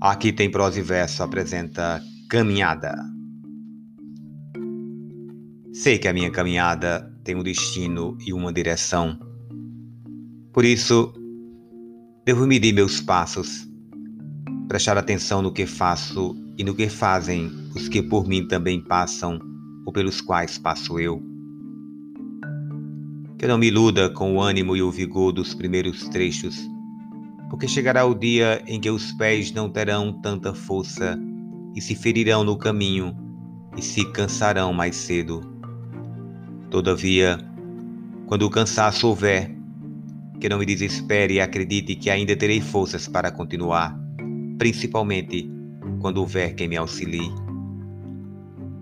Aqui tem prosa e verso apresenta Caminhada. Sei que a minha caminhada tem um destino e uma direção. Por isso, devo medir meus passos, prestar atenção no que faço e no que fazem os que por mim também passam ou pelos quais passo eu. Que não me iluda com o ânimo e o vigor dos primeiros trechos porque chegará o dia em que os pés não terão tanta força e se ferirão no caminho e se cansarão mais cedo. Todavia, quando o cansaço houver, que não me desespere e acredite que ainda terei forças para continuar, principalmente quando houver quem me auxilie.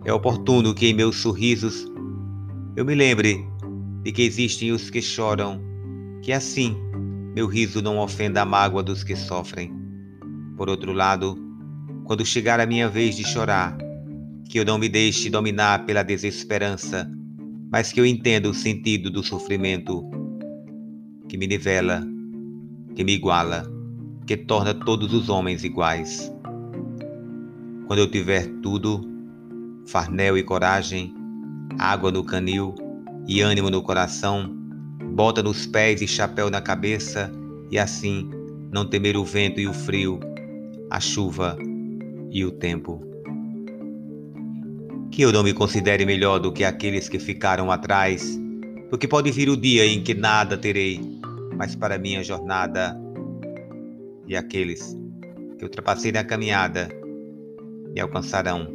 É oportuno que em meus sorrisos eu me lembre de que existem os que choram, que assim meu riso não ofenda a mágoa dos que sofrem. Por outro lado, quando chegar a minha vez de chorar, que eu não me deixe dominar pela desesperança, mas que eu entenda o sentido do sofrimento que me nivela, que me iguala, que torna todos os homens iguais. Quando eu tiver tudo, farnel e coragem, água no canil e ânimo no coração, bota nos pés e chapéu na cabeça, e assim não temer o vento e o frio, a chuva e o tempo. Que eu não me considere melhor do que aqueles que ficaram atrás, porque pode vir o dia em que nada terei, mas para minha jornada e aqueles que ultrapassei na caminhada me alcançarão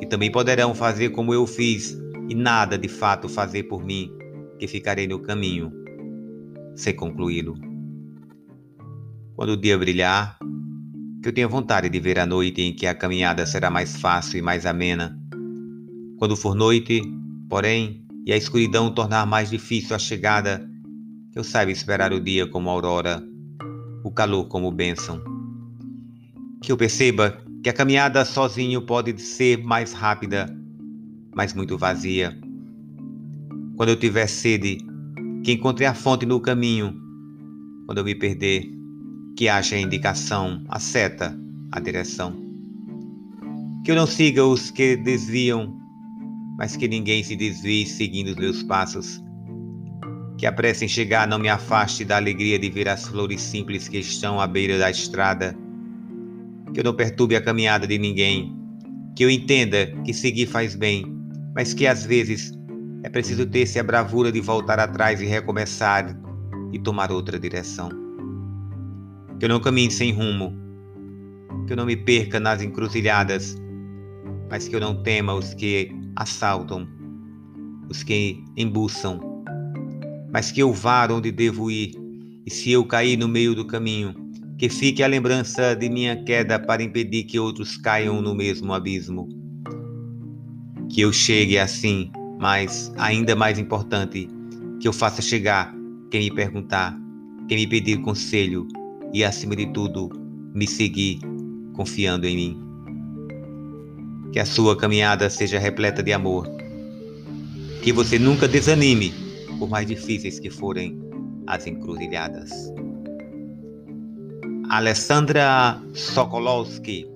e também poderão fazer como eu fiz e nada de fato fazer por mim, que ficarei no caminho sem concluí-lo. Quando o dia brilhar, que eu tenha vontade de ver a noite em que a caminhada será mais fácil e mais amena. Quando for noite, porém, e a escuridão tornar mais difícil a chegada, que eu saiba esperar o dia como aurora, o calor como bênção. Que eu perceba que a caminhada sozinho pode ser mais rápida, mas muito vazia. Quando eu tiver sede, que encontre a fonte no caminho. Quando eu me perder, que haja a indicação, a seta, a direção. Que eu não siga os que desviam, mas que ninguém se desvie seguindo os meus passos. Que a pressa em chegar não me afaste da alegria de ver as flores simples que estão à beira da estrada. Que eu não perturbe a caminhada de ninguém. Que eu entenda que seguir faz bem, mas que às vezes é preciso ter-se a bravura de voltar atrás e recomeçar e tomar outra direção. Que eu não caminhe sem rumo, que eu não me perca nas encruzilhadas, mas que eu não tema os que assaltam, os que embuçam, mas que eu vá onde devo ir, e se eu cair no meio do caminho, que fique a lembrança de minha queda para impedir que outros caiam no mesmo abismo. Que eu chegue assim mas ainda mais importante, que eu faça chegar quem me perguntar, quem me pedir conselho e, acima de tudo, me seguir confiando em mim. Que a sua caminhada seja repleta de amor. Que você nunca desanime, por mais difíceis que forem as encruzilhadas. Alessandra Sokolowski